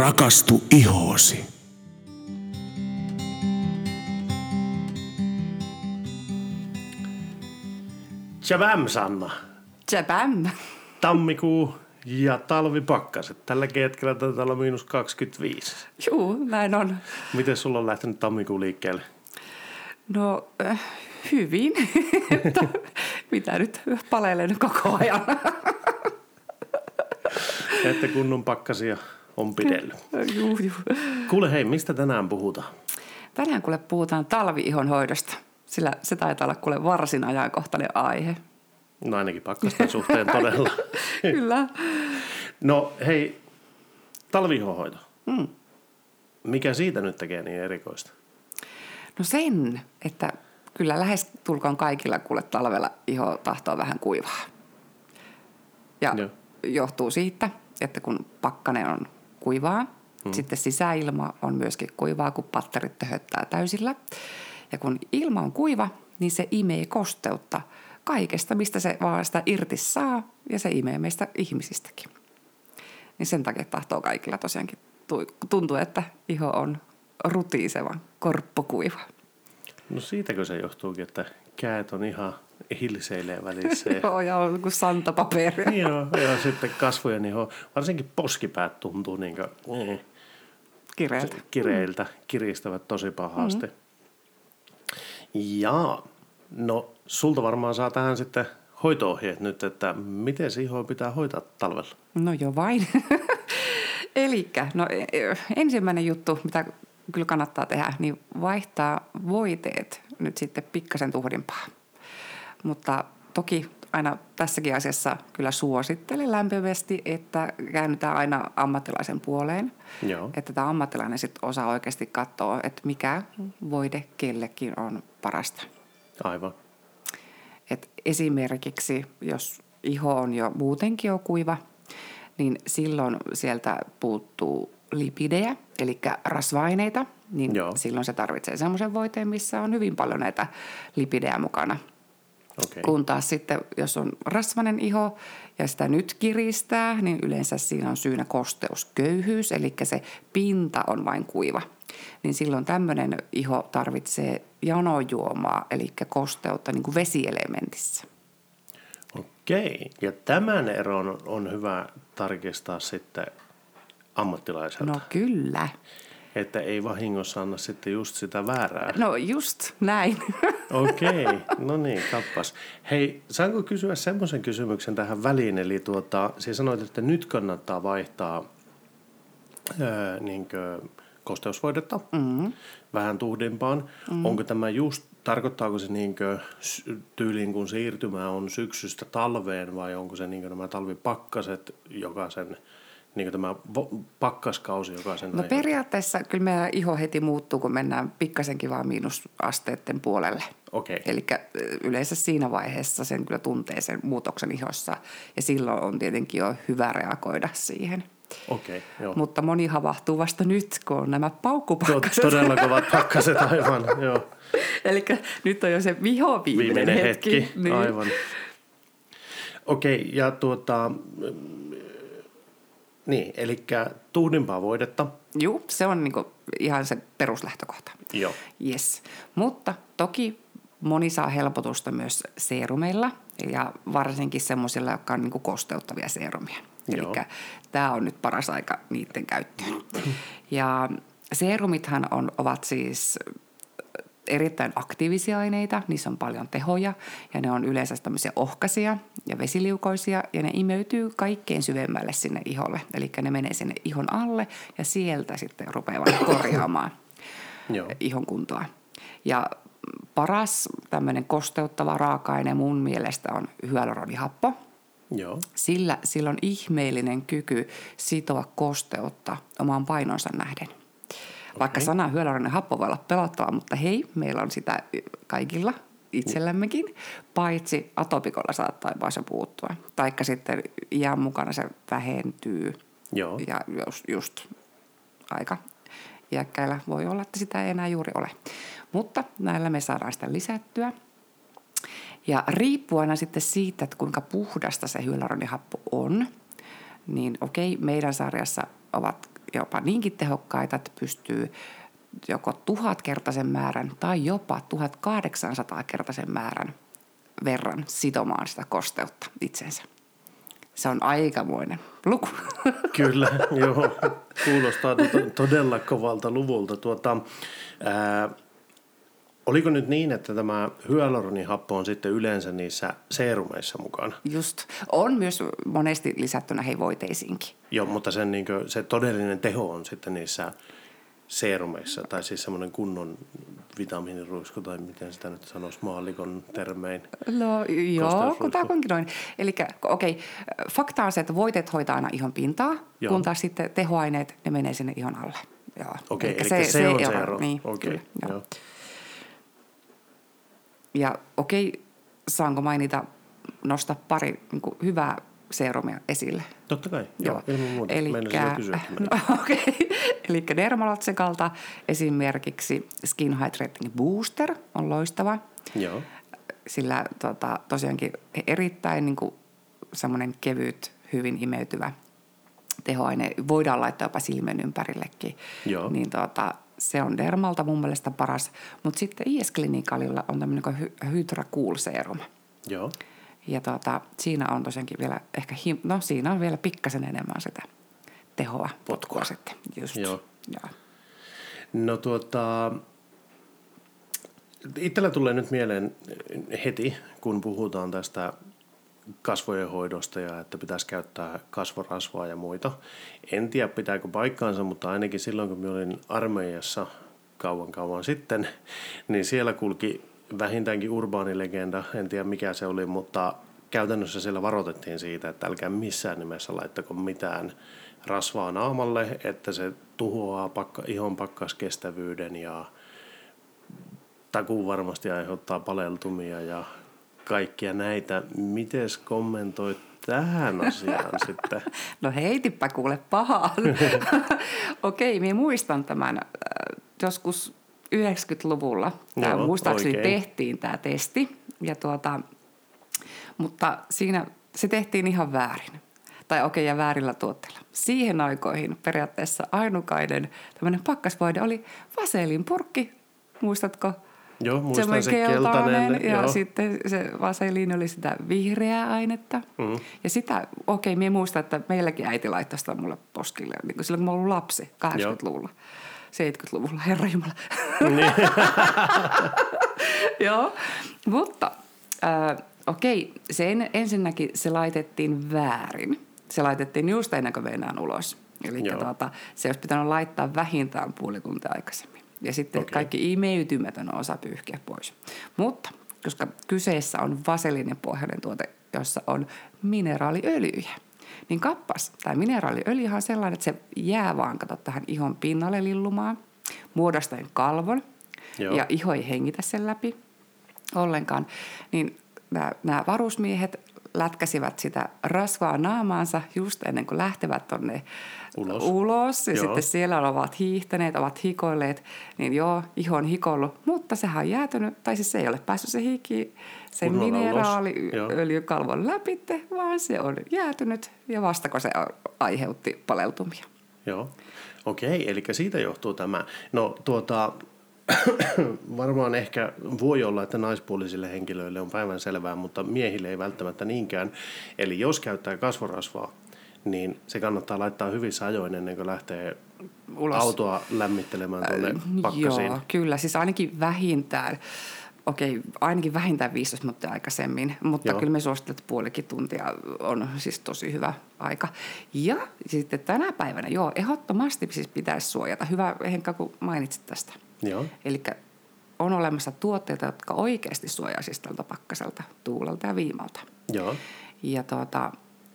rakastu ihoosi. Tjabam, Sanna. Tjabam. Tammikuu ja talvipakkaset. Tällä hetkellä taitaa olla miinus 25. Juu, näin on. Miten sulla on lähtenyt tammikuu liikkeelle? No äh, hyvin. Mitä nyt palelen koko ajan. Että kunnon pakkasia on pidellyt. Juu, juu. Kuule hei, mistä tänään puhutaan? Tänään kuule puhutaan talvi-ihon hoidosta, sillä se taitaa olla kuule varsin ajankohtainen aihe. No ainakin pakkasten suhteen todella. Kyllä. No hei, talvihohoito. Mm. Mikä siitä nyt tekee niin erikoista? No sen, että kyllä lähes tulkoon kaikilla kuule talvella iho tahtoo vähän kuivaa. Ja Joo. johtuu siitä, että kun pakkanen on kuivaa, mm. sitten sisäilma on myöskin kuivaa, kun patterit töhöttää täysillä. Ja kun ilma on kuiva, niin se imee kosteutta kaikesta, mistä se vaan sitä irti saa, ja se imee meistä ihmisistäkin. Niin sen takia tahtoo kaikilla tosiaankin tu- tuntuu, että iho on rutiisevan korppokuiva. No siitäkö se johtuukin, että käet on ihan hilseilee välissä. Joo, ja on kuin santapaperia. Joo, ja sitten kasvojen iho, varsinkin poskipäät tuntuu niin kuin, eh, Kireältä. kireiltä, kiristävät tosi pahasti. Mm. Ja, no sulta varmaan saa tähän sitten hoitoohjeet nyt, että miten se pitää hoitaa talvella. No jo vain. Elikkä, no e- ensimmäinen juttu, mitä kyllä kannattaa tehdä, niin vaihtaa voiteet nyt sitten pikkasen tuhdimpaa. Mutta toki aina tässäkin asiassa kyllä suosittelen lämpimästi, että käännytään aina ammattilaisen puoleen. Joo. Että tämä ammattilainen sitten osaa oikeasti katsoa, että mikä voide kellekin on parasta. Aivan. Et esimerkiksi, jos iho on jo muutenkin jo kuiva, niin silloin sieltä puuttuu lipidejä, eli rasvaineita, niin Joo. silloin se tarvitsee semmoisen voiteen, missä on hyvin paljon näitä lipidejä mukana. Okei. Kun taas sitten, jos on rasvainen iho ja sitä nyt kiristää, niin yleensä siinä on syynä kosteusköyhyys, eli se pinta on vain kuiva. Niin silloin tämmöinen iho tarvitsee janojuomaa, eli kosteutta niin kuin vesielementissä. Okei. Ja tämän eron on hyvä tarkistaa sitten ammattilaiselta, No kyllä. että ei vahingossa anna sitten just sitä väärää. No just näin. Okei, no niin, kappas. Hei, saanko kysyä semmoisen kysymyksen tähän väliin? Eli tuota, siis sanoit, että nyt kannattaa vaihtaa ää, niinkö, kosteusvoidetta mm-hmm. vähän tuhdimpaan. Mm-hmm. Onko tämä just, tarkoittaako se niinkö s- tyyliin, kun siirtymä on syksystä talveen vai onko se niinkö nämä talvipakkaset jokaisen, niinkö tämä pakkaskausi jokaisen No periaatteessa kyllä meidän iho heti muuttuu, kun mennään pikkasenkin vaan miinusasteiden puolelle. Okei. Eli yleensä siinä vaiheessa sen kyllä tuntee sen muutoksen ihossa ja silloin on tietenkin jo hyvä reagoida siihen. Okei, joo. Mutta moni havahtuu vasta nyt, kun on nämä paukkupakkaset. todella kovat pakkaset aivan, joo. Eli nyt on jo se viho viimeinen, Viimeinen hetki, hetki. Niin. aivan. Okei, ja tuota, niin, eli tuhdimpaa voidetta, Joo, se on niinku ihan se peruslähtökohta. joo. Yes. Mutta toki moni saa helpotusta myös seerumeilla ja varsinkin semmoisilla, jotka on niinku kosteuttavia seerumia. Eli tämä on nyt paras aika niiden käyttöön. Ja seerumithan on, ovat siis erittäin aktiivisia aineita, niissä on paljon tehoja ja ne on yleensä tämmöisiä ohkaisia ja vesiliukoisia ja ne imeytyy kaikkein syvemmälle sinne iholle. Eli ne menee sinne ihon alle ja sieltä sitten rupeavat korjaamaan ihon kuntoa. Ja paras tämmöinen kosteuttava raaka-aine mun mielestä on hyaluronihappo. Joo, Sillä sillä on ihmeellinen kyky sitoa kosteutta omaan painonsa nähden. Vaikka sana hyaluronihappo voi olla pelottava, mutta hei, meillä on sitä kaikilla itsellämmekin, paitsi atopikolla saattaa se puuttua. Taikka sitten iän mukana se vähentyy joo. ja just, just aika iäkkäillä voi olla, että sitä ei enää juuri ole. Mutta näillä me saadaan sitä lisättyä. Ja riippuen aina sitten siitä, että kuinka puhdasta se hyaluronihappo on, niin okei, meidän sarjassa ovat jopa niinkin tehokkaita, että pystyy joko tuhatkertaisen määrän tai jopa 1800 kertaisen määrän verran sitomaan sitä kosteutta itsensä. Se on aikamoinen luku. Kyllä, joo. Kuulostaa to- todella kovalta luvulta. Tuota, ää, oliko nyt niin, että tämä hyaluronihappo on sitten yleensä niissä seerumeissa mukana? Just. On myös monesti lisättynä hei voiteisiinkin. Joo, mutta sen, niin kuin, se todellinen teho on sitten niissä seerumeissa, tai siis semmoinen kunnon vitamiiniruisku, tai miten sitä nyt sanoisi maallikon termein. No joo, kutakuinkin noin. Eli okei, okay, fakta on se, että voiteet hoitaa aina ihon pintaa, Joo. kun taas sitten tehoaineet, ne menee sinne ihon alle. Joo. Okei, Elikkä eli se, se on se ero. ero. Niin, Okei, kyllä, joo. joo. Ja okei, saanko mainita, nostaa pari niin kuin, hyvää seerumia esille? Totta kai, joo, ilman muuta. Kysyä tämän. no, okay. Eli Dermalotsekalta esimerkiksi Skin Hydrating Booster on loistava. Joo, Sillä tota, tosiaankin erittäin niin kuin, semmoinen kevyt, hyvin imeytyvä tehoaine. Voidaan laittaa jopa silmien ympärillekin. Joo. Niin tota, se on Dermalta mun mielestä paras. Mutta sitten IS Clinicalilla on tämmöinen kuin hy- Hydra Cool Serum. joo. Ja tota, siinä on tosiaankin vielä ehkä, him- no siinä on vielä pikkasen enemmän sitä tehoa, potkua sitten. Just. Joo. Joo. No tuota, itsellä tulee nyt mieleen heti, kun puhutaan tästä kasvojen hoidosta ja että pitäisi käyttää kasvorasvaa ja muita. En tiedä pitääkö paikkaansa, mutta ainakin silloin kun minä olin armeijassa kauan kauan sitten, niin siellä kulki vähintäänkin urbaanilegenda, en tiedä mikä se oli, mutta käytännössä siellä varoitettiin siitä, että älkää missään nimessä laittako mitään rasvaa naamalle, että se tuhoaa pakka, ihon pakkaskestävyyden ja takuu varmasti aiheuttaa paleltumia ja kaikkia näitä. Mites kommentoit tähän asiaan sitten? No heitipä kuule pahaa. Okei, minä muistan tämän äh, joskus 90-luvulla. Tämä Joo, muistaakseni oikein. tehtiin tämä testi. Ja tuota, mutta siinä se tehtiin ihan väärin. Tai okei, ja väärillä tuotteilla. Siihen aikoihin periaatteessa ainukainen tämmöinen pakkasvoide oli vaselin purkki. Muistatko? Joo, muistan se keltainen keltainen. ja joo. sitten se vaseliini oli sitä vihreää ainetta. Mm. Ja sitä, okei, minä muistan, että meilläkin äiti laittoi sitä mulle poskille, niin kuin silloin kun mä olin lapsi, 80-luvulla, 70-luvulla, herra Jumala. Niin. Joo, mutta äh, okei, se en, ensinnäkin se laitettiin väärin. Se laitettiin just ennen kuin ulos. Eli Joo. tuota, se olisi pitänyt laittaa vähintään puoli tuntia aikaisemmin. Ja sitten okay. kaikki imeytymätön osa pyyhkiä pois. Mutta koska kyseessä on vaselinin pohjainen tuote, jossa on mineraaliöljyjä, niin kappas, tämä mineraaliöljyhän on sellainen, että se jää vaan, kato, tähän ihon pinnalle lillumaan, muodostaen kalvon, Joo. ja iho ei hengitä sen läpi ollenkaan, niin nämä varusmiehet lätkäsivät sitä rasvaa naamaansa just ennen kuin lähtevät tonne Ulos. ulos ja Joo. sitten siellä ovat hiihtäneet, ovat hikoilleet, niin joo, iho on hikollut, mutta sehän on jäätynyt, tai siis se ei ole päässyt se hiki sen. Joo. mineraaliöljykalvon läpitte, vaan se on jäätynyt ja vastako se aiheutti paleltumia. Joo, okei, eli siitä johtuu tämä. No tuota, varmaan ehkä voi olla, että naispuolisille henkilöille on päivän selvää, mutta miehille ei välttämättä niinkään. Eli jos käyttää kasvorasvaa, niin se kannattaa laittaa hyvissä ajoin ennen kuin lähtee Ulos. autoa lämmittelemään tuonne pakkasiin. Joo, kyllä. Siis ainakin vähintään, okei, ainakin vähintään 15 minuuttia aikaisemmin, mutta. Joo. kyllä me suosittelen, että puolikin tuntia on siis tosi hyvä aika. Ja sitten tänä päivänä, joo, ehdottomasti siis pitäisi suojata. Hyvä, Henkka, kun mainitsit tästä. Joo, Eli on olemassa tuotteita, jotka oikeasti suojaa siis tältä pakkaselta, tuulelta ja viimalta. joo, Ja tuota,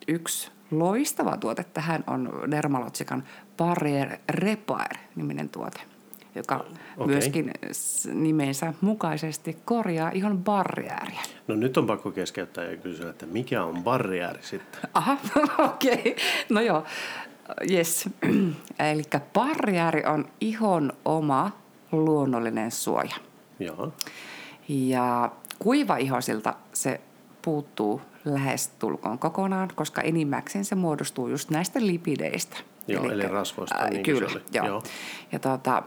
yksi loistava tuote tähän on Dermalogican Barrier Repair-niminen tuote, joka okay. myöskin nimensä mukaisesti korjaa ihon barriääriä. No nyt on pakko keskeyttää ja kysyä, että mikä on barriääri sitten? Aha, okei. Okay. No joo, yes. Eli barriääri on ihon oma luonnollinen suoja. Joo, Ja kuiva ihosilta se puuttuu lähes tulkoon kokonaan, koska enimmäkseen se muodostuu just näistä lipideistä. Joo, eli rasvoista, Ää, niin kyllä, se oli. joo. Joo. Ja tota,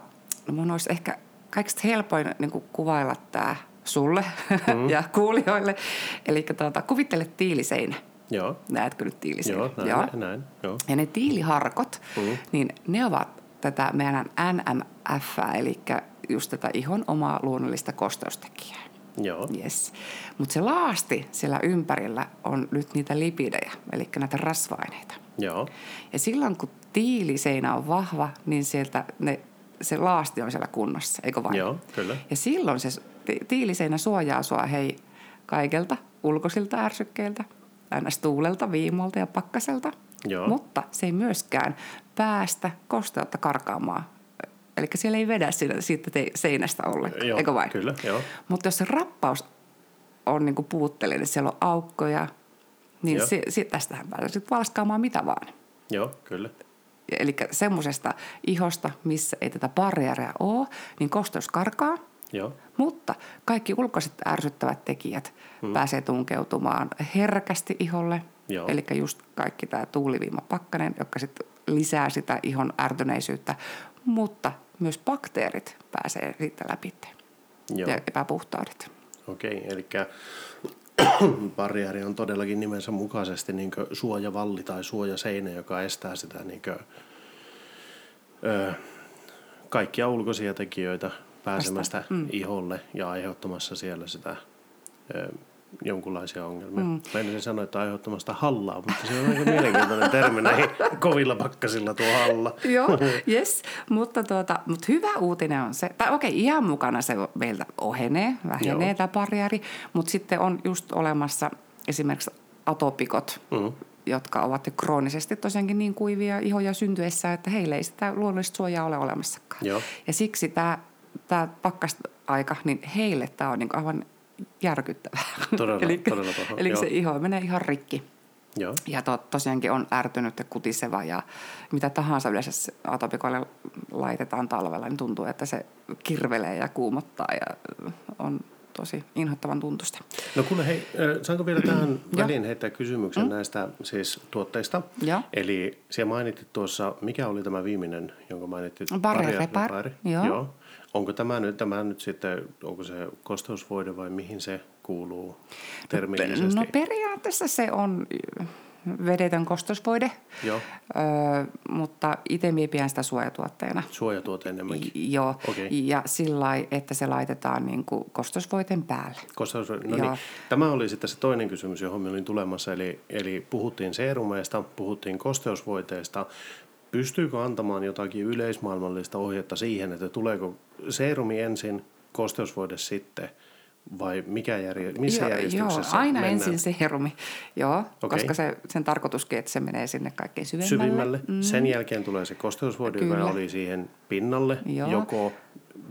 mun olisi ehkä kaikista helpoin niin kuin kuvailla tämä sulle mm. ja kuulijoille. Eli tota, kuvittele tiiliseinä. Joo, Näetkö nyt tiiliseinä? joo, näin, joo. näin, joo. Ja ne tiiliharkot, Mm. niin ne ovat tätä meidän NMF, eli just tätä ihon omaa luonnollista kosteustekijää. Joo, Yes. Mutta se laasti siellä ympärillä on nyt niitä lipidejä, eli näitä rasva-aineita. joo, Ja silloin kun tiiliseinä on vahva, niin sieltä ne, se laasti on siellä kunnossa, eikö vain? joo, kyllä. Ja silloin se ti- tiiliseinä suojaa sua hei kaikelta ulkoisilta ärsykkeiltä, aina tuulelta, viimolta ja pakkaselta. Joo. Mutta se ei myöskään päästä kosteutta karkaamaan. Eli siellä ei vedä siitä, siitä te- seinästä ollenkaan, Joo, eikö vain? kyllä, joo. Mutta jos se rappaus on niinku puutteellinen, siellä on aukkoja, niin se, se, tästähän pääsee sitten valskaamaan mitä vaan. Joo, kyllä. Eli semmoisesta ihosta, missä ei tätä barriäriä ole, niin kosteus karkaa. Joo, Mutta kaikki ulkoiset ärsyttävät tekijät hmm. pääsee tunkeutumaan herkästi iholle. Eli just kaikki tämä tuuliviima pakkanen, joka sitten lisää sitä ihon ärtyneisyyttä. Mutta myös bakteerit pääsee siitä läpi joo. ja epäpuhtaudet. Okei, eli barrieri on todellakin nimensä mukaisesti niin suojavalli tai suojaseinä, joka estää sitä niin kuin, ö, kaikkia ulkoisia tekijöitä pääsemästä mm. iholle ja aiheuttamassa siellä sitä ö, jonkunlaisia ongelmia. Mm. Mä en sanoa, että aiheuttamasta hallaa, mutta se on aika mielenkiintoinen termi näihin kovilla pakkasilla tuo halla. Joo, yes. Mutta, tuota, mutta hyvä uutinen on se, tai okei, ihan mukana se meiltä ohenee, vähenee Joo. tämä barrieri, mutta sitten on just olemassa esimerkiksi atopikot, Mm. jotka ovat jo kroonisesti tosiaankin niin kuivia ihoja syntyessä, että heillä ei sitä luonnollista suojaa ole olemassakaan. Joo. Ja siksi tämä, tämä pakkasaika, niin heille tämä on niin aivan järkyttävää. Todella, eli todella paha, eli joo. se iho menee ihan rikki. Joo, Ja to, tosiaankin on ärtynyt ja kutiseva ja mitä tahansa yleensä atopikoille laitetaan talvella, niin tuntuu, että se kirvelee ja kuumottaa ja on tosi inhottavan tuntusta. No kuule hei, saanko vielä tähän väliin heittää kysymyksen mm. näistä siis tuotteista? Joo. Eli siellä mainitit tuossa, mikä oli tämä viimeinen, jonka Barrier Repar, Repar. joo. Joo. Onko tämä nyt, tämä nyt sitten, onko se kosteusvoide vai mihin se kuuluu termillisesti? No periaatteessa se on vedetön kostosvoide, Joo, öö, mutta itse minä pidän sitä suojatuotteena. suojatuote enemmänkin. I- Joo, Okei. ja sillä lailla, että se laitetaan niin kuin kostosvoiteen päälle. Kosteusvoide, no Joo. niin, tämä oli sitten se toinen kysymys, johon me olin tulemassa. Eli, eli puhuttiin seerumeista, puhuttiin kosteusvoiteista. Pystyykö antamaan jotakin yleismaailmallista ohjetta siihen, että tuleeko seerumi ensin, kosteusvoide sitten, vai mikä järje, missä joo, järjestyksessä Joo, aina mennään? ensin seerumi, joo, Okei. koska se, sen tarkoituskin, että se menee sinne kaikkein syvemmälle. syvimmälle. Mm. Sen jälkeen tulee se kosteusvoide, joka oli siihen pinnalle, Joo. joko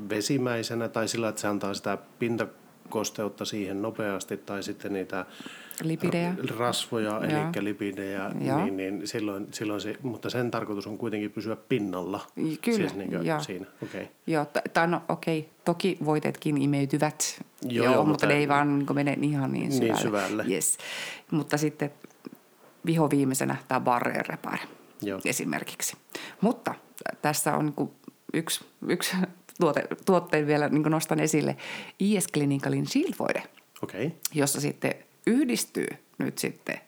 vesimäisenä tai sillä, että se antaa sitä pintakosteutta siihen nopeasti, tai sitten niitä Lipidejä. rasvoja, Joo. eli lipidejä, Joo. niin, niin silloin, silloin se, mutta sen tarkoitus on kuitenkin pysyä pinnalla. Kyllä, siis niin joo. siinä, okei. Okay. Joo, tai no okei, toki voitetkin imeytyvät, Joo, joo, joo, joo, mutta- mutta ne ei vaan niin mene ihan niin Niin syvälle. syvälle. Yes. Mutta sitten viho viimeisenä tämä barrier Joo. esimerkiksi. Mutta tässä on niin yksi, yksi tuote, tuotteen vielä niin nostan esille, IS Clinicalin Shieldvoide, Okei, okay. jossa sitten yhdistyy nyt sitten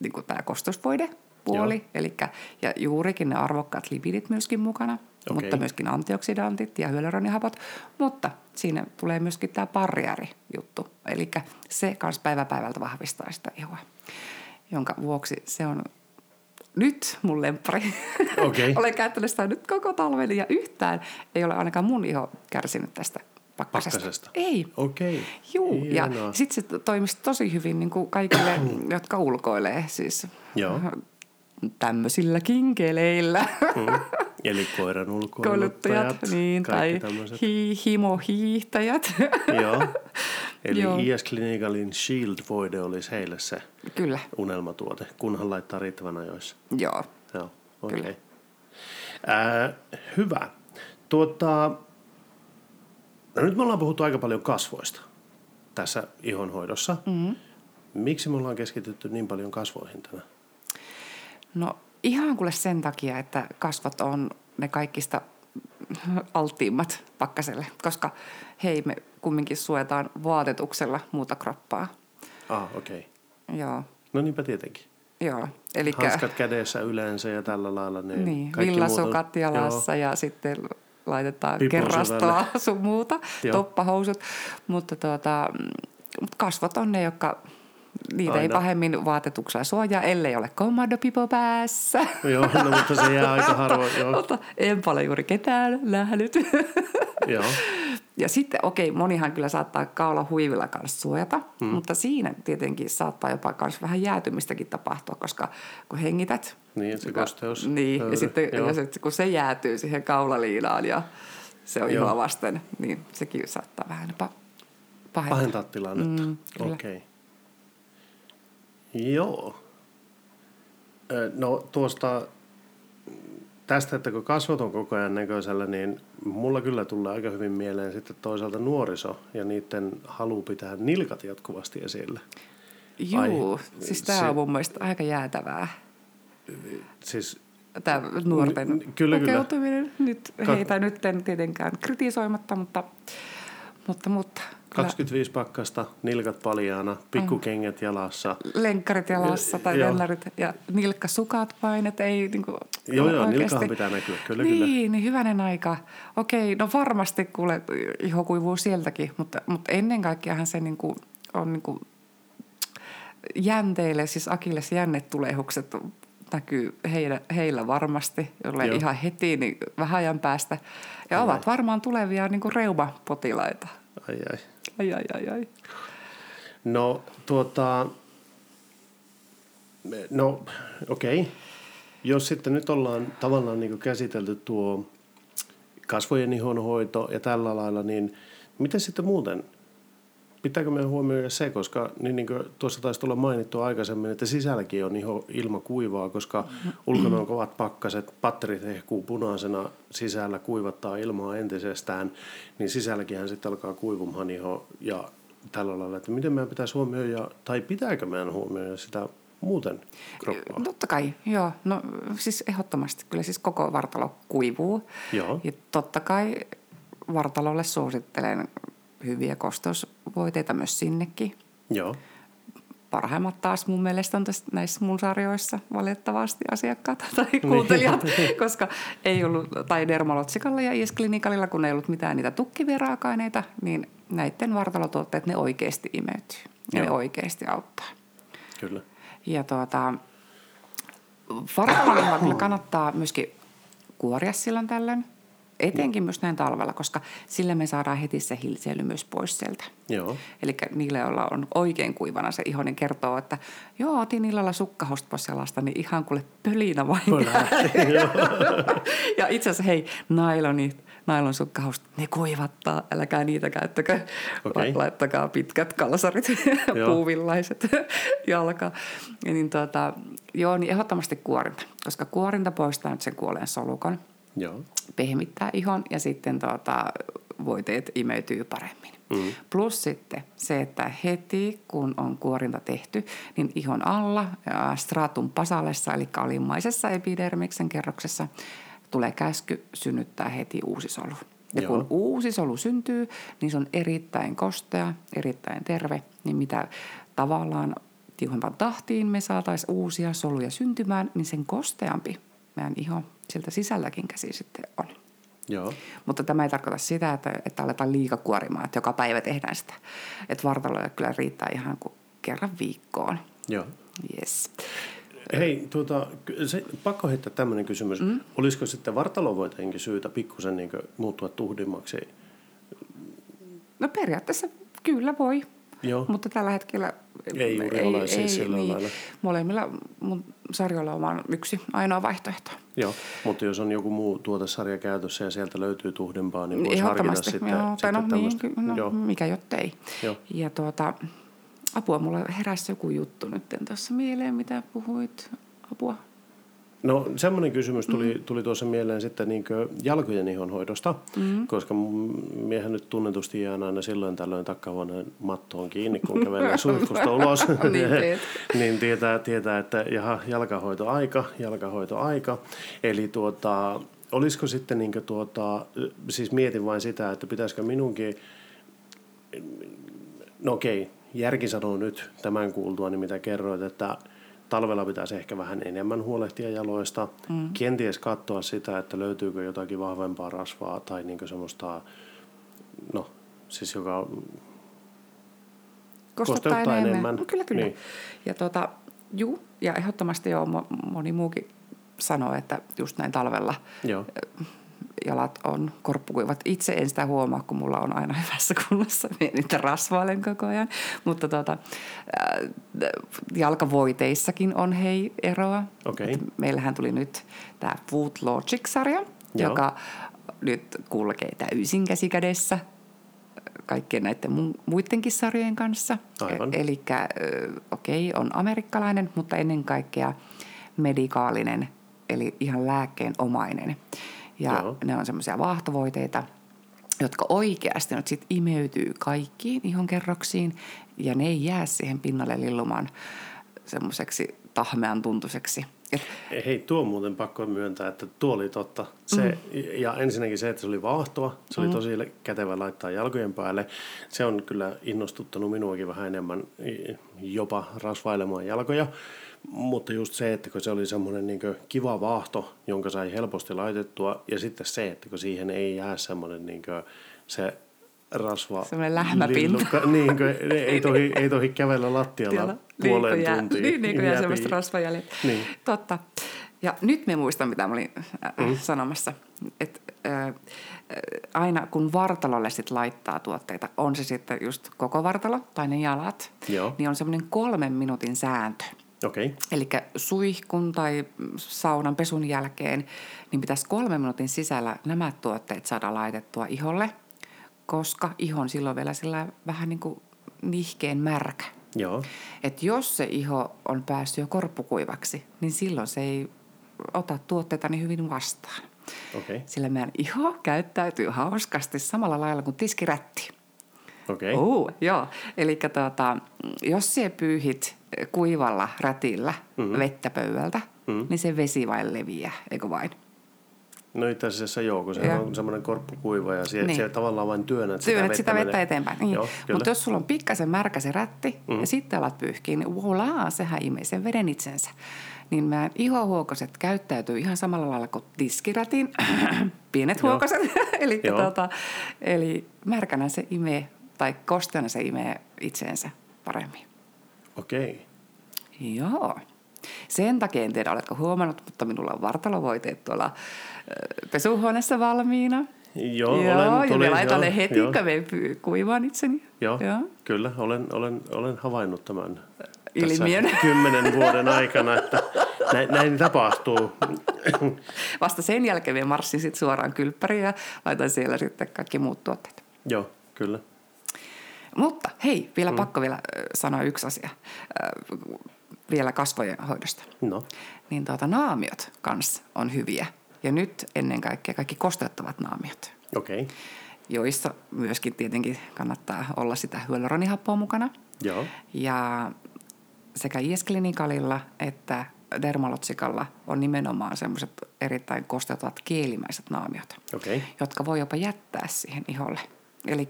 niin tämä kostosvoide puoli, eli ja juurikin ne arvokkaat lipidit myöskin mukana, Okei. mutta myöskin antioksidantit ja hyaluronihapot, mutta siinä tulee myöskin tämä barriäri juttu, eli se kanssa päivä päivältä vahvistaa sitä ihoa, jonka vuoksi se on nyt mun lemppari. Okei. Olen käyttänyt sitä nyt koko talven ja yhtään ei ole ainakaan mun iho kärsinyt tästä pakkasesta. Pakkasesta? Ei. okei. Juu, ja Hienoa. sitten se toimisi tosi hyvin niin kuin kaikille, jotka ulkoilee siis Joo. tämmöisillä kinkeleillä. Mm. Eli koiran ulkoiluttajat, niin, tai tämmöiset. hi, himohiihtäjät. Joo. Eli Joo. IS Clinicalin Shield-voide olisi heille se Kyllä, unelmatuote, kunhan laittaa riittävän ajoissa. joo. Joo, okei. Okay. hyvä. Tuota, no nyt me ollaan puhuttu aika paljon kasvoista tässä ihonhoidossa. Mm-hmm. miksi me ollaan keskitytty niin paljon kasvoihin tänään? No ihan kuule sen takia, että kasvot on ne kaikista alttiimmat pakkaselle, koska hei, me kumminkin suojataan vaatetuksella muuta kroppaa. Ah, okei. Okay. Joo, No niinpä tietenkin. joo. Eli Hanskat kädessä yleensä ja tällä lailla. Niin, niin, kaikki villasukat jalassa ja sitten laitetaan kerrastoa syvälle. sun muuta, Joo. toppahousut. Mutta tuota, kasvot on ne, jotka niitä ei Aina. pahemmin vaatetuksella suojaa, ellei ole kommandopipo päässä. Joo, no, mutta se jää aika harvoin. Joo, Mutta enpä ole juuri ketään nähnyt. joo. Ja sitten, okei, monihan kyllä saattaa kaula huivilla kanssa suojata, hmm. mutta siinä tietenkin saattaa jopa kans vähän jäätymistäkin tapahtua, koska kun hengität. Niin, se kosteus. Niin, höyry, ja sitten joo. ja sitten kun se jäätyy siihen kaulaliinaan ja se on Joo. ihoa vasten, niin sekin saattaa vähän jopa pahentaa. Pahentaa tilannetta. Mm. Okei. Okay. Joo. No tuosta, tästä, että kun kasvot on koko ajan näköisellä, niin mulla kyllä tulee aika hyvin mieleen sitten toisaalta nuoriso ja niiden halu pitää nilkat jatkuvasti esillä. Juu, Ai, siis tämä se- on mun mielestä aika jäätävää. Siis Tämä nuorten kyllä, kyllä. pukeutuminen. Nyt Ka- heitä nyt en tietenkään kritisoimatta, mutta, mutta, mutta kyllä 25 pakkasta, nilkat paljaana, pikkukengät jalassa. lenkkarit jalassa tai vennarit ja nilkkasukat vain, että ei niin kuin, Joo, joo, nilkahan pitää näkyä, kyllä, niin, kyllä. Niin, hyvänen aika. Okei, no varmasti kuule iho kuivuu sieltäkin, mutta, mutta ennen kaikkeahan se niin kuin, on niin kuin jänteille, siis akilles jännetulehukset näkyy heillä, heillä varmasti, jolle Joo. ihan heti niin vähän ajan päästä. Ja ovat varmaan tulevia niin kuin reumapotilaita. Ai ai. Ai, ai, ai, ai. No tuota, no okei. Okay. Jos sitten nyt ollaan tavallaan niin käsitelty tuo kasvojen ihonhoito ja tällä lailla, niin miten sitten muuten? Pitääkö meidän huomioida se, koska niin, niin kuin tuossa taisi tulla mainittua aikaisemmin, että sisälläkin on iho, ilma kuivaa, koska ulkona on kovat pakkaset, patterit hehkuu punaisena, sisällä kuivattaa ilmaa entisestään, niin sisälläkin sitten alkaa kuivumaan iho ja tällä lailla, että miten meidän pitäisi huomioida, tai pitääkö meidän huomioida sitä muuten kroppaa? Totta kai, joo. No siis ehdottomasti. Kyllä siis koko vartalo kuivuu. Joo. Ja totta kai vartalolle suosittelen hyviä kosteusvoiteita myös sinnekin. Joo, Parhaimmat taas mun mielestä on tässä, näissä mun sarjoissa valitettavasti asiakkaat tai Niin. kuuntelijat, koska ei ollut, tai Dermalotsikalla ja Iesklinikalla, kun ei ollut mitään niitä tukkivia raaka-aineita, niin näiden vartalotuotteet ne oikeasti imeytyy ja ne oikeasti auttaa. kyllä. Ja tuota, kyllä kannattaa myöskin kuoria silloin tällöin, etenkin myös näin talvella, koska sillä me saadaan heti se hilseily myös pois sieltä. Joo, Eli niille, joilla on oikein kuivana se iho, niin kertoo, että joo, otin illalla sukkahosta pois jalasta, niin ihan kuule pölinä vain. ja itse asiassa hei, nailoni, nailon sukkahost, ne kuivattaa, älkää niitä käyttäkö. La- Laittakaa pitkät kalsarit, puuvillaiset jalka. Ja niin tuota, joo, niin ehdottomasti kuorinta, koska kuorinta poistaa nyt sen kuoleen solukon joo, pehmittää ihon ja sitten tuota, voiteet imeytyy paremmin. Mm. Plus sitten se, että heti kun on kuorinta tehty, niin ihon alla ää, stratum basalessa, eli alimmaisessa epidermiksen kerroksessa, tulee käsky synnyttää heti uusi solu. Ja Joo. kun uusi solu syntyy, niin se on erittäin kostea, erittäin terve, niin mitä tavallaan tiuhempaan tahtiin me saataisiin uusia soluja syntymään, niin sen kosteampi meidän iho sieltä sisälläkin käsi sitten on. joo. Mutta tämä ei tarkoita sitä, että, että aletaan liikakuorimaan, että joka päivä tehdään sitä. Että vartaloja kyllä riittää ihan kuin kerran viikkoon. joo. Yes. Hei, tuota, se, pakko heittää tämmöinen kysymys. Mm? Olisiko sitten vartalovoiteenkin syytä pikkusen niin muuttua tuhdimmaksi? No periaatteessa kyllä voi, Joo. mutta tällä hetkellä Ei juuri ole siis sillä lailla. Molemmilla mun sarjoilla on vain yksi ainoa vaihtoehto. Joo, mutta jos on joku muu tuotesarja käytössä ja sieltä löytyy tuhdempaa, niin voisi harkita sitten, joo, tai no, sitten niin, no joo. mikä jottei. Joo. Ja tuota, apua, mulla heräsi joku juttu nyt tuossa mieleen, mitä puhuit. Apua. No semmoinen kysymys tuli, mm. tuli tuossa mieleen sitten niin jalkojen ihonhoidosta, mm. koska miehän nyt tunnetusti jää aina silloin tällöin takkahuoneen mattoon kiinni, kun kävelee suihkusta ulos. niin, niin tietää, tietää, että jaha, jalkahoitoaika, jalkahoitoaika. Eli tuota, olisiko sitten niin tuota, siis mietin vain sitä, että pitäisikö minunkin, no okei, järki sanoo nyt tämän kuultua, niin mitä kerroit, että talvella pitäisi ehkä vähän enemmän huolehtia jaloista. Mm. Kenties katsoa sitä, että löytyykö jotakin vahvempaa rasvaa tai niin semmoista, no siis joka kosteuttaa enemmän. enemmän. No, kyllä, kyllä. Niin. Ja tuota, juu, ja ehdottomasti jo moni muukin sanoo, että just näin talvella Joo jalat on korppukuivat. Itse en sitä huomaa, kun mulla on aina hyvässä kunnossa. Minä niitä rasvailen koko ajan. Mutta tota, äh, jalkavoiteissakin on hei eroa. Okay. meillähän tuli nyt tämä Food Logic-sarja, Joo. joka nyt kulkee täysin käsikädessä kaikkien näiden muidenkin sarjojen kanssa. Aivan. Eli okei, okay, on amerikkalainen, mutta ennen kaikkea medikaalinen, eli ihan lääkkeenomainen. Ja Joo. ne on semmoisia vaahtovoiteita, jotka oikeasti nyt sit imeytyy kaikkiin ihonkerroksiin ja ne ei jää siihen pinnalle lillumaan semmoiseksi tahmean tuntuiseksi. Et... Hei, tuo on muuten pakko myöntää, että tuo oli totta. Se, mm. Ja ensinnäkin se, että se oli vaahtoa, se oli mm. tosi kätevä laittaa jalkojen päälle. Se on kyllä innostuttanut minuakin vähän enemmän jopa rasvailemaan jalkoja. Mutta just se, että kun se oli semmoinen niin kiva vaahto, jonka sai helposti laitettua, ja sitten se, että kun siihen ei jää semmoinen niin se rasva... Semmoinen lähmäpinta. niin, kuin, ei, tohi, ei tohi kävellä lattialla Tiellä. puoleen niin, tuntiin. Niin, niin kuin jää semmoista rasvajäljet. Niin. Totta. Ja nyt me muistan, mitä mä olin äh, mm. sanomassa. Että äh, aina kun vartalolle sit laittaa tuotteita, on se sitten just koko vartalo tai ne jalat, Joo. niin on semmoinen kolmen minuutin sääntö – Okay. Eli suihkun tai saunan pesun jälkeen niin pitäisi kolmen minuutin sisällä nämä tuotteet saada laitettua iholle, koska iho on silloin vielä sillä vähän niin kuin nihkeen märkä. Joo. Et jos se iho on päässyt jo korppukuivaksi, niin silloin se ei ota tuotteita niin hyvin vastaan. Okay. Sillä meidän iho käyttäytyy hauskasti samalla lailla kuin tiskirätti. Okei. Okay. Uh, joo. Eli tuota, jos se pyyhit kuivalla rätillä mm-hmm. vettä pöydältä, mm-hmm. niin se vesi vain leviää, eikö vain? No itse asiassa joo, kun se ja. on semmoinen korppukuiva ja se, niin. se tavallaan vain työnnät sitä vettä, sitä vettä eteenpäin. Niin. Mutta jos sulla on pikkasen märkä se rätti mm-hmm. ja sitten alat pyyhkiä, niin voilà, sehän imee sen veden itsensä. Niin meidän ihohuokoset käyttäytyy ihan samalla lailla kuin tiskirätin, pienet huokoset. eli, tuota, eli märkänä se imee tai kosteana se imee itseensä paremmin. Okei. Okay. Joo. Sen takia en tiedä, oletko huomannut, mutta minulla on vartalovoiteet tuolla pesuhuoneessa valmiina. Joo, joo olen, ja me laitan ne heti, kun me kuivaan itseni. Joo, joo. kyllä, olen, olen, olen havainnut tämän ilmiön. kymmenen vuoden aikana, että näin, näin tapahtuu. Vasta sen jälkeen me marssin sit suoraan kylppäriin ja laitan siellä sitten kaikki muut tuotteet. Joo, kyllä. Mutta hei, vielä mm. pakko vielä sanoa yksi asia vielä kasvojen hoidosta. No. Niin tuota, naamiot kanssa on hyviä. Ja nyt ennen kaikkea kaikki kosteuttavat naamiot. Okei. Okay. Joissa myöskin tietenkin kannattaa olla sitä hyaluronihappoa mukana. Joo. Ja sekä IS-klinikalilla että dermalotsikalla on nimenomaan semmoiset erittäin kosteuttavat kielimäiset naamiot, okay. jotka voi jopa jättää siihen iholle. Eli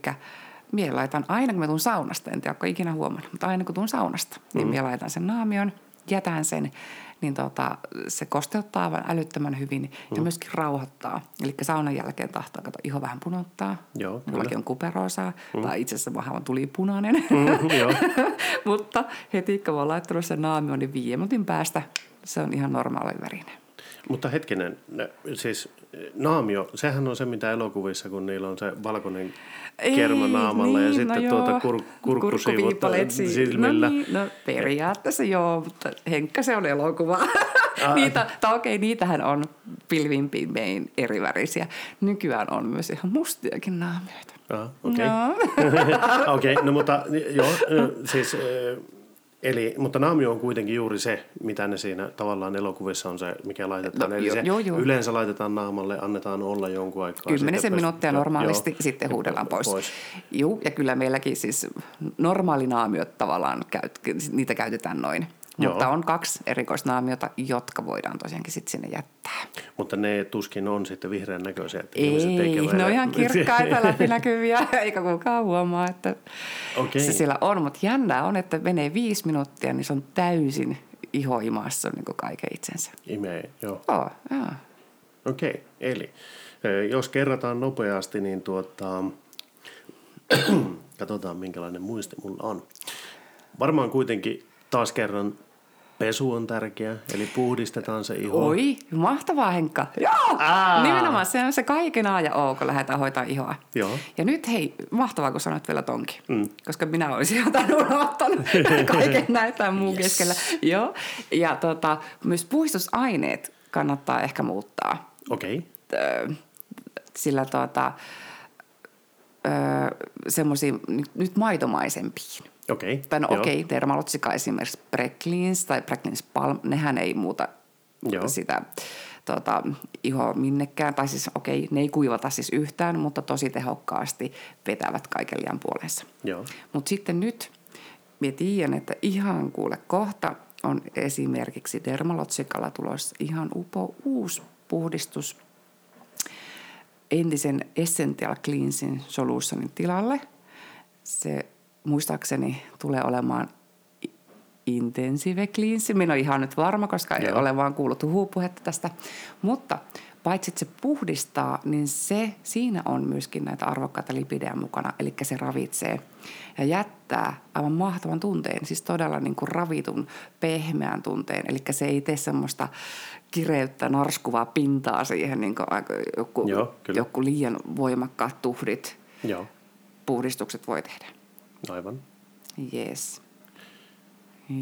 Mie laitan aina, kun mä tuun saunasta, en tiedä, onko ikinä huomannut, mutta aina kun tuun saunasta, niin mm. mie laitan sen naamion, jätän sen, niin tota, se kosteuttaa aivan älyttömän hyvin mm. ja myöskin rauhoittaa. Eli saunan jälkeen tahtoo kato, iho vähän punottaa. Joo, Mullakin on kuperoosaa, mm. tai itse asiassa vähän tuli punainen. Mm, joo. mutta heti kun mä laittanut sen naamion, niin viiden minuutin päästä se on ihan normaali värinen. Mutta hetkinen, siis naamio, sehän on se mitä elokuvissa, kun niillä on se valkoinen kerma naamalla niin, ja sitten no tuota kur, kurkkusivut silmillä. No, niin, no periaatteessa joo, mutta Henkka se on elokuva. Ah. Niitä, tai okei, niitähän on pilvin pimein eri värisiä. Nykyään on myös ihan mustiakin naamioita. Ah, okei. Okay. No. okay, no mutta joo, siis Eli, mutta naamio on kuitenkin juuri se, mitä ne siinä tavallaan elokuvissa on se, mikä laitetaan. No, Eli joo, se joo, joo. yleensä laitetaan naamalle, annetaan olla jonkun aikaa. Kymmenisen minuuttia normaalisti, joo, sitten huudellaan pois. pois. Juu, ja kyllä meilläkin siis normaalinaamiot tavallaan, käyt, niitä käytetään noin. Joo. Mutta on kaksi erikoisnaamiota, jotka voidaan tosiaankin sitten sinne jättää. Mutta ne tuskin on sitten vihreän näköisiä. Että Ei, ne on ihan kirkkaita läpinäkyviä, eikä kukaan huomaa, että Okei. se siellä on. Mutta jännää on, että menee viisi minuuttia, niin se on täysin ihoimassa niin kaiken itsensä. Imee, joo. Joo, joo. Okei, eli ö, jos kerrataan nopeasti, niin tuota, katsotaan minkälainen muisti mulla on. Varmaan kuitenkin taas kerran pesu on tärkeä, eli puhdistetaan se iho. Oi, mahtavaa Henkka. Joo, Aa. nimenomaan se on se kaiken A ja O, kun lähdetään hoitaa ihoa. Joo. Ja nyt hei, mahtavaa kun sanoit vielä tonkin, mm. koska minä olisin jotain unohtanut kaiken näitä muun yes. keskellä. Joo, ja tota, myös puhdistusaineet kannattaa ehkä muuttaa. Okei, Ö, sillä tota, semmoisiin nyt maitomaisempiin. Okei. Tai no okei, okay, Dermalotsika esimerkiksi Precleans tai Precleans Palm, nehän ei muuta Joo. sitä tota, ihoa minnekään. Tai siis okei, okay, ne ei kuivata siis yhtään, mutta tosi tehokkaasti vetävät kaiken liian puolensa. Joo. Mutta sitten nyt minä tiedän, että ihan kuule kohta on esimerkiksi Dermalotsikalla tulossa ihan upo uusi puhdistus entisen Essential Cleansin Solutionin tilalle. Se muistaakseni tulee olemaan Intensive Cleansi. Minä olen ihan nyt varma, koska ei ole vaan kuullut huupuhetta tästä. Mutta paitsi että se puhdistaa, niin se, siinä on myöskin näitä arvokkaita lipidejä mukana. Eli se ravitsee ja jättää aivan mahtavan tunteen. Siis todella niin kuin ravitun, pehmeän tunteen. Eli se ei tee semmoista kireyttä, narskuvaa pintaa siihen, niin kuin joku, Joo, kyllä. joku liian voimakkaat tuhdit, Joo, puhdistukset voi tehdä. Aivan. Yes.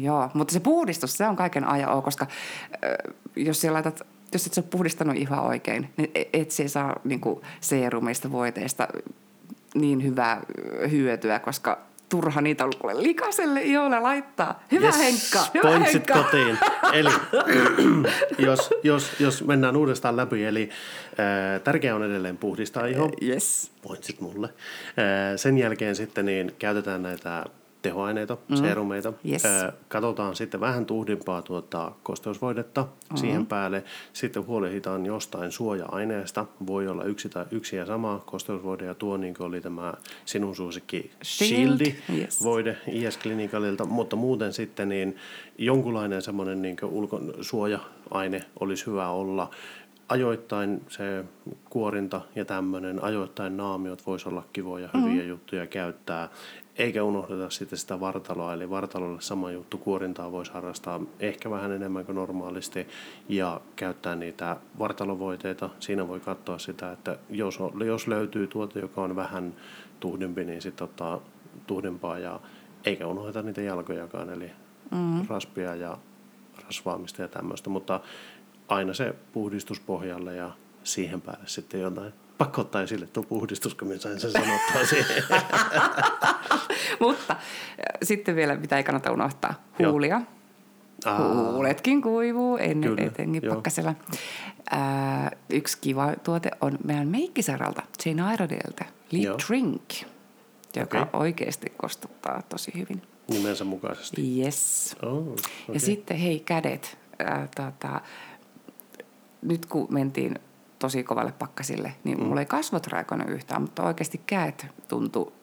Joo, mutta se puhdistus, se on kaiken ajan O, koska ö, jos sä laitat, jos et sä ole puhdistanut ihan oikein, niin e- et se saa niin kuin seerumista, voiteista niin hyvää hyötyä, koska turha niitä kuule likaselle iholle laittaa. Hyvä Yes, Henkka, hyvä Henkka. kotiin. Eli jos, jos, jos mennään uudestaan läpi, eli äh, tärkeää on edelleen puhdistaa iho. Yes. Pointsit mulle. Äh, sen jälkeen sitten niin käytetään näitä tehoaineita, mm. serumeita. Yes. Äh, katsotaan sitten vähän tuhdimpaa tuota kosteusvoidetta mm-hmm. siihen päälle. Sitten huolehditaan jostain suoja-aineesta. Voi olla yksi tai yksi ja sama kosteusvoide ja tuo niin kuin oli tämä sinun suosikki Shield. Shieldi Yes. voide IS Clinicalilta, mutta muuten sitten niin jonkunlainen semmoinen niin ulkon suoja-aine olisi hyvä olla. Ajoittain se kuorinta ja tämmöinen, ajoittain naamiot voisi olla kivoja, hyviä mm. juttuja käyttää. Eikä unohdeta sitten sitä vartaloa, eli vartalolle sama juttu, kuorintaa voisi harrastaa ehkä vähän enemmän kuin normaalisti ja käyttää niitä vartalovoiteita. Siinä voi katsoa sitä, että jos, on, jos löytyy tuote, joka on vähän tuhdimpi, niin sitten ottaa tuhdempaa ja eikä unohdeta niitä jalkojakaan, eli mm. raspia ja rasvaamista ja tämmöistä, mutta aina se puhdistus pohjalle ja siihen päälle sitten jotain. Pakko ottaa esille tuo puhdistus, kun minä sain sen sanottua siihen. Mutta äh, sitten vielä, mitä ei kannata unohtaa, huulia. Aa. Huuletkin kuivuu ennen Kyllä, etenkin joo. pakkasella. Ää, yksi kiva tuote on meidän meikkisaralta, Jane Iredaleilta, Lip Joo. Drink, joka Okei. oikeasti kostuttaa tosi hyvin. Nimensä mukaisesti. Yes. Oh, okay. Ja sitten hei kädet, ää, tota, nyt kun mentiin tosi kovalle pakkasille, niin mulla ei kasvot raikonut yhtään, mutta oikeasti käet tuntui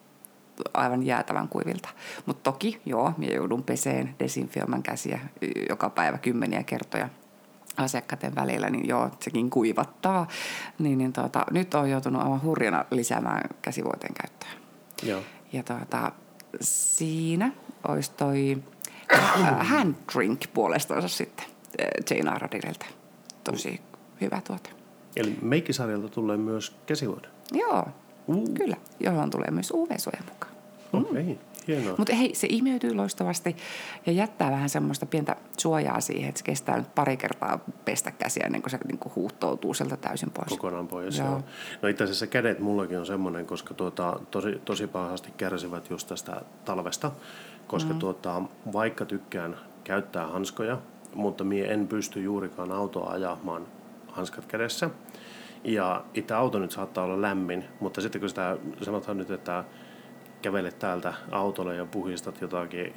aivan jäätävän kuivilta. Mutta toki, joo, minä joudun peseen desinfioiman käsiä joka päivä kymmeniä kertoja asiakkaiden välillä, niin joo, sekin kuivattaa. Niin, niin tota, nyt on joutunut aivan hurjana lisäämään käsivuoteen käyttöä. Joo. Ja tuota, siinä olisi toi äh, hand drink puolestaan sitten äh, Jane Iredaleilta. Tosi hyvä tuote. Eli meikkisarjalta tulee myös käsivuode. Joo, Uh. kyllä. Johon tulee myös UV-suoja mukaan. Okei, hienoa. Mutta hei, se imeytyy loistavasti ja jättää vähän semmoista pientä suojaa siihen, että se kestää nyt pari kertaa pestä käsiä ennen kuin se niin kuin huuhtoutuu sieltä täysin pois. Kokonaan pois, Joo. joo. No itse asiassa kädet mullakin on semmoinen, koska tuota, tosi, tosi pahasti kärsivät just tästä talvesta, koska mm. tuota, vaikka tykkään käyttää hanskoja, mutta mie en pysty juurikaan autoa ajamaan hanskat kädessä. Ja itse auto nyt saattaa olla lämmin, mutta sitten kun sitä sanotaan nyt, että kävelet täältä autolle ja puhistat jotakin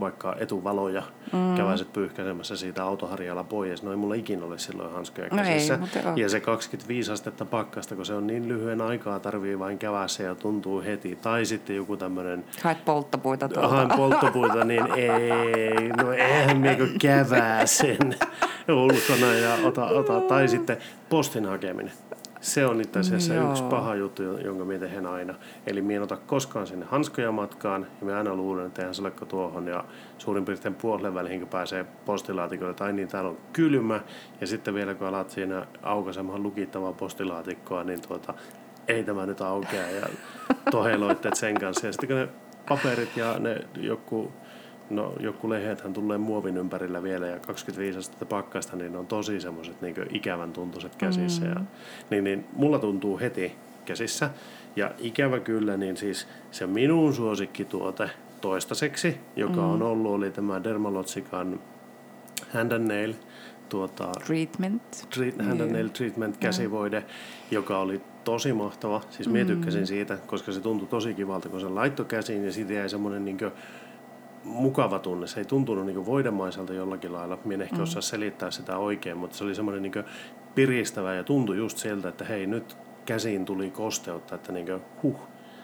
vaikka etuvaloja, mm. käväiset pyyhkäisemässä siitä autoharjalla pois. No ei mulla ikinä ole silloin hanskoja No ei, käsissä. mutta joo. ja se 25 astetta pakkasta, kun se on niin lyhyen aikaa, tarvii vain kävässä ja tuntuu heti. Tai sitten joku tämmöinen Haet polttopuita tuolta. haen polttopuita, niin ei, no eihän miekö kävää sen ulkona ja ota, ota. Tai sitten postin hakeminen. Se on itse asiassa Joo. yksi paha juttu, jonka minä teen aina. Eli minä en ota koskaan sinne hanskoja matkaan, ja minä aina luulen, että eihän se olekaan tuohon, ja suurin piirtein puolen väliin, kun pääsee postilaatikolle, tai niin täällä on kylmä, ja sitten vielä kun alat siinä aukaisemaan lukittavaa postilaatikkoa, niin tuota, ei tämä nyt aukea, ja toheloitte sen kanssa. Ja sitten kun ne paperit ja ne joku, no joku lehjethän tulee muovin ympärillä vielä ja 25 astetta pakkasta, niin ne on tosi semmoiset niin ikävän tuntuiset käsissä. Mm. Ja, niin, niin mulla tuntuu heti käsissä. Ja ikävä kyllä, niin siis se minun suosikkituote toistaiseksi, joka mm. on ollut, oli tämä Dermalotsikan Hand and Nail, tuota, Treatment. treat, hand and nail treatment käsivoide, joka oli tosi mahtava. Siis tykkäsin siitä, koska se tuntui tosi kivalta, kun se laittoi käsiin ja siitä jäi semmoinen niin mukava tunne. Se ei tuntunut niin voidemaiselta jollakin lailla. Minä en ehkä mm. osaa selittää sitä oikein, mutta se oli semmoinen niin piristävä ja tuntui just siltä, että hei nyt käsiin tuli kosteutta, että niin huh.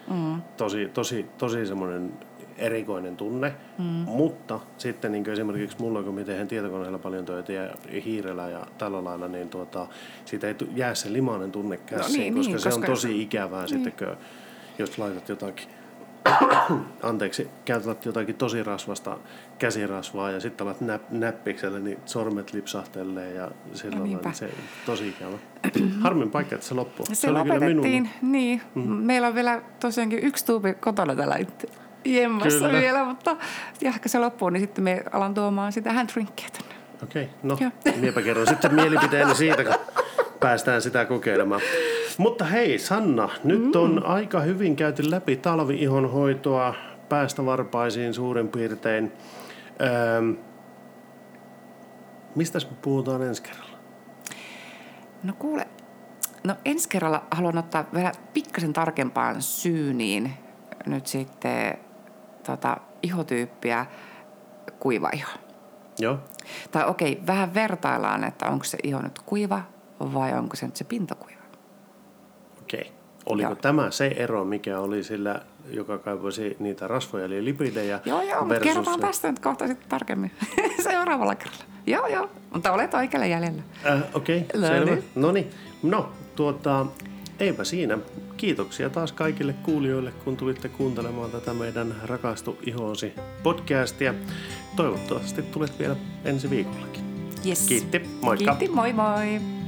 Mm. Tosi, tosi, tosi semmoinen erikoinen tunne, mm. mutta sitten niin esimerkiksi mulla, kun mä teen tietokoneella paljon töitä ja hiirellä ja tällä lailla, niin tuota, siitä ei jää se limainen tunne käsiin, niin, koska niin, se koska- on tosi ikävää niin. sitten, kun, jos laitat jotakin anteeksi, käytät jotakin tosi rasvasta käsirasvaa ja sitten alat näp, näppiksellä, niin sormet lipsahtelee ja sillä No no, niin se tosi ikävä. Harmin paikka, että se loppui. Se, oli kyllä lopetettiin, niin. Mm. Meillä on vielä tosiaankin yksi tuubi kotona täällä itse jemmassa Kyllä. vielä, mutta ja ehkä se loppuu, niin sitten me alan tuomaan sitä handrinkkiä tänne. Okei, okay, no Joo. miepä kerron sitten mielipiteeni siitä, kun päästään sitä kokeilemaan. Mutta hei Sanna, nyt on aika hyvin käyty läpi talvi-ihon hoitoa päästä varpaisiin suurin piirtein. Öö, mistä me puhutaan ensi kerralla? No kuule, no ensi kerralla haluan ottaa vielä pikkasen tarkempaan syyniin nyt sitten tota, ihotyyppiä kuiva iho. Joo, Tai okei, vähän vertaillaan, että onko se iho nyt kuiva vai onko se nyt se pintakuiva. Okei. Okay. Oliko Joo. tämä se ero, mikä oli sillä, joka kaipasi niitä rasvoja eli lipidejä? Joo, joo, versus kerrotaan se- tästä nyt kohta sitten tarkemmin seuraavalla kerralla. Joo, joo, mutta olet oikealla jäljellä. Äh, Okei, okay, No selvä. niin. No niin, no tuota, eipä siinä. Kiitoksia taas kaikille kuulijoille, kun tulitte kuuntelemaan tätä meidän Rakastu ihoosi podcastia. Toivottavasti tulet vielä ensi viikollakin. Yes. Kiitti, moikka. Kiitti, moi moi.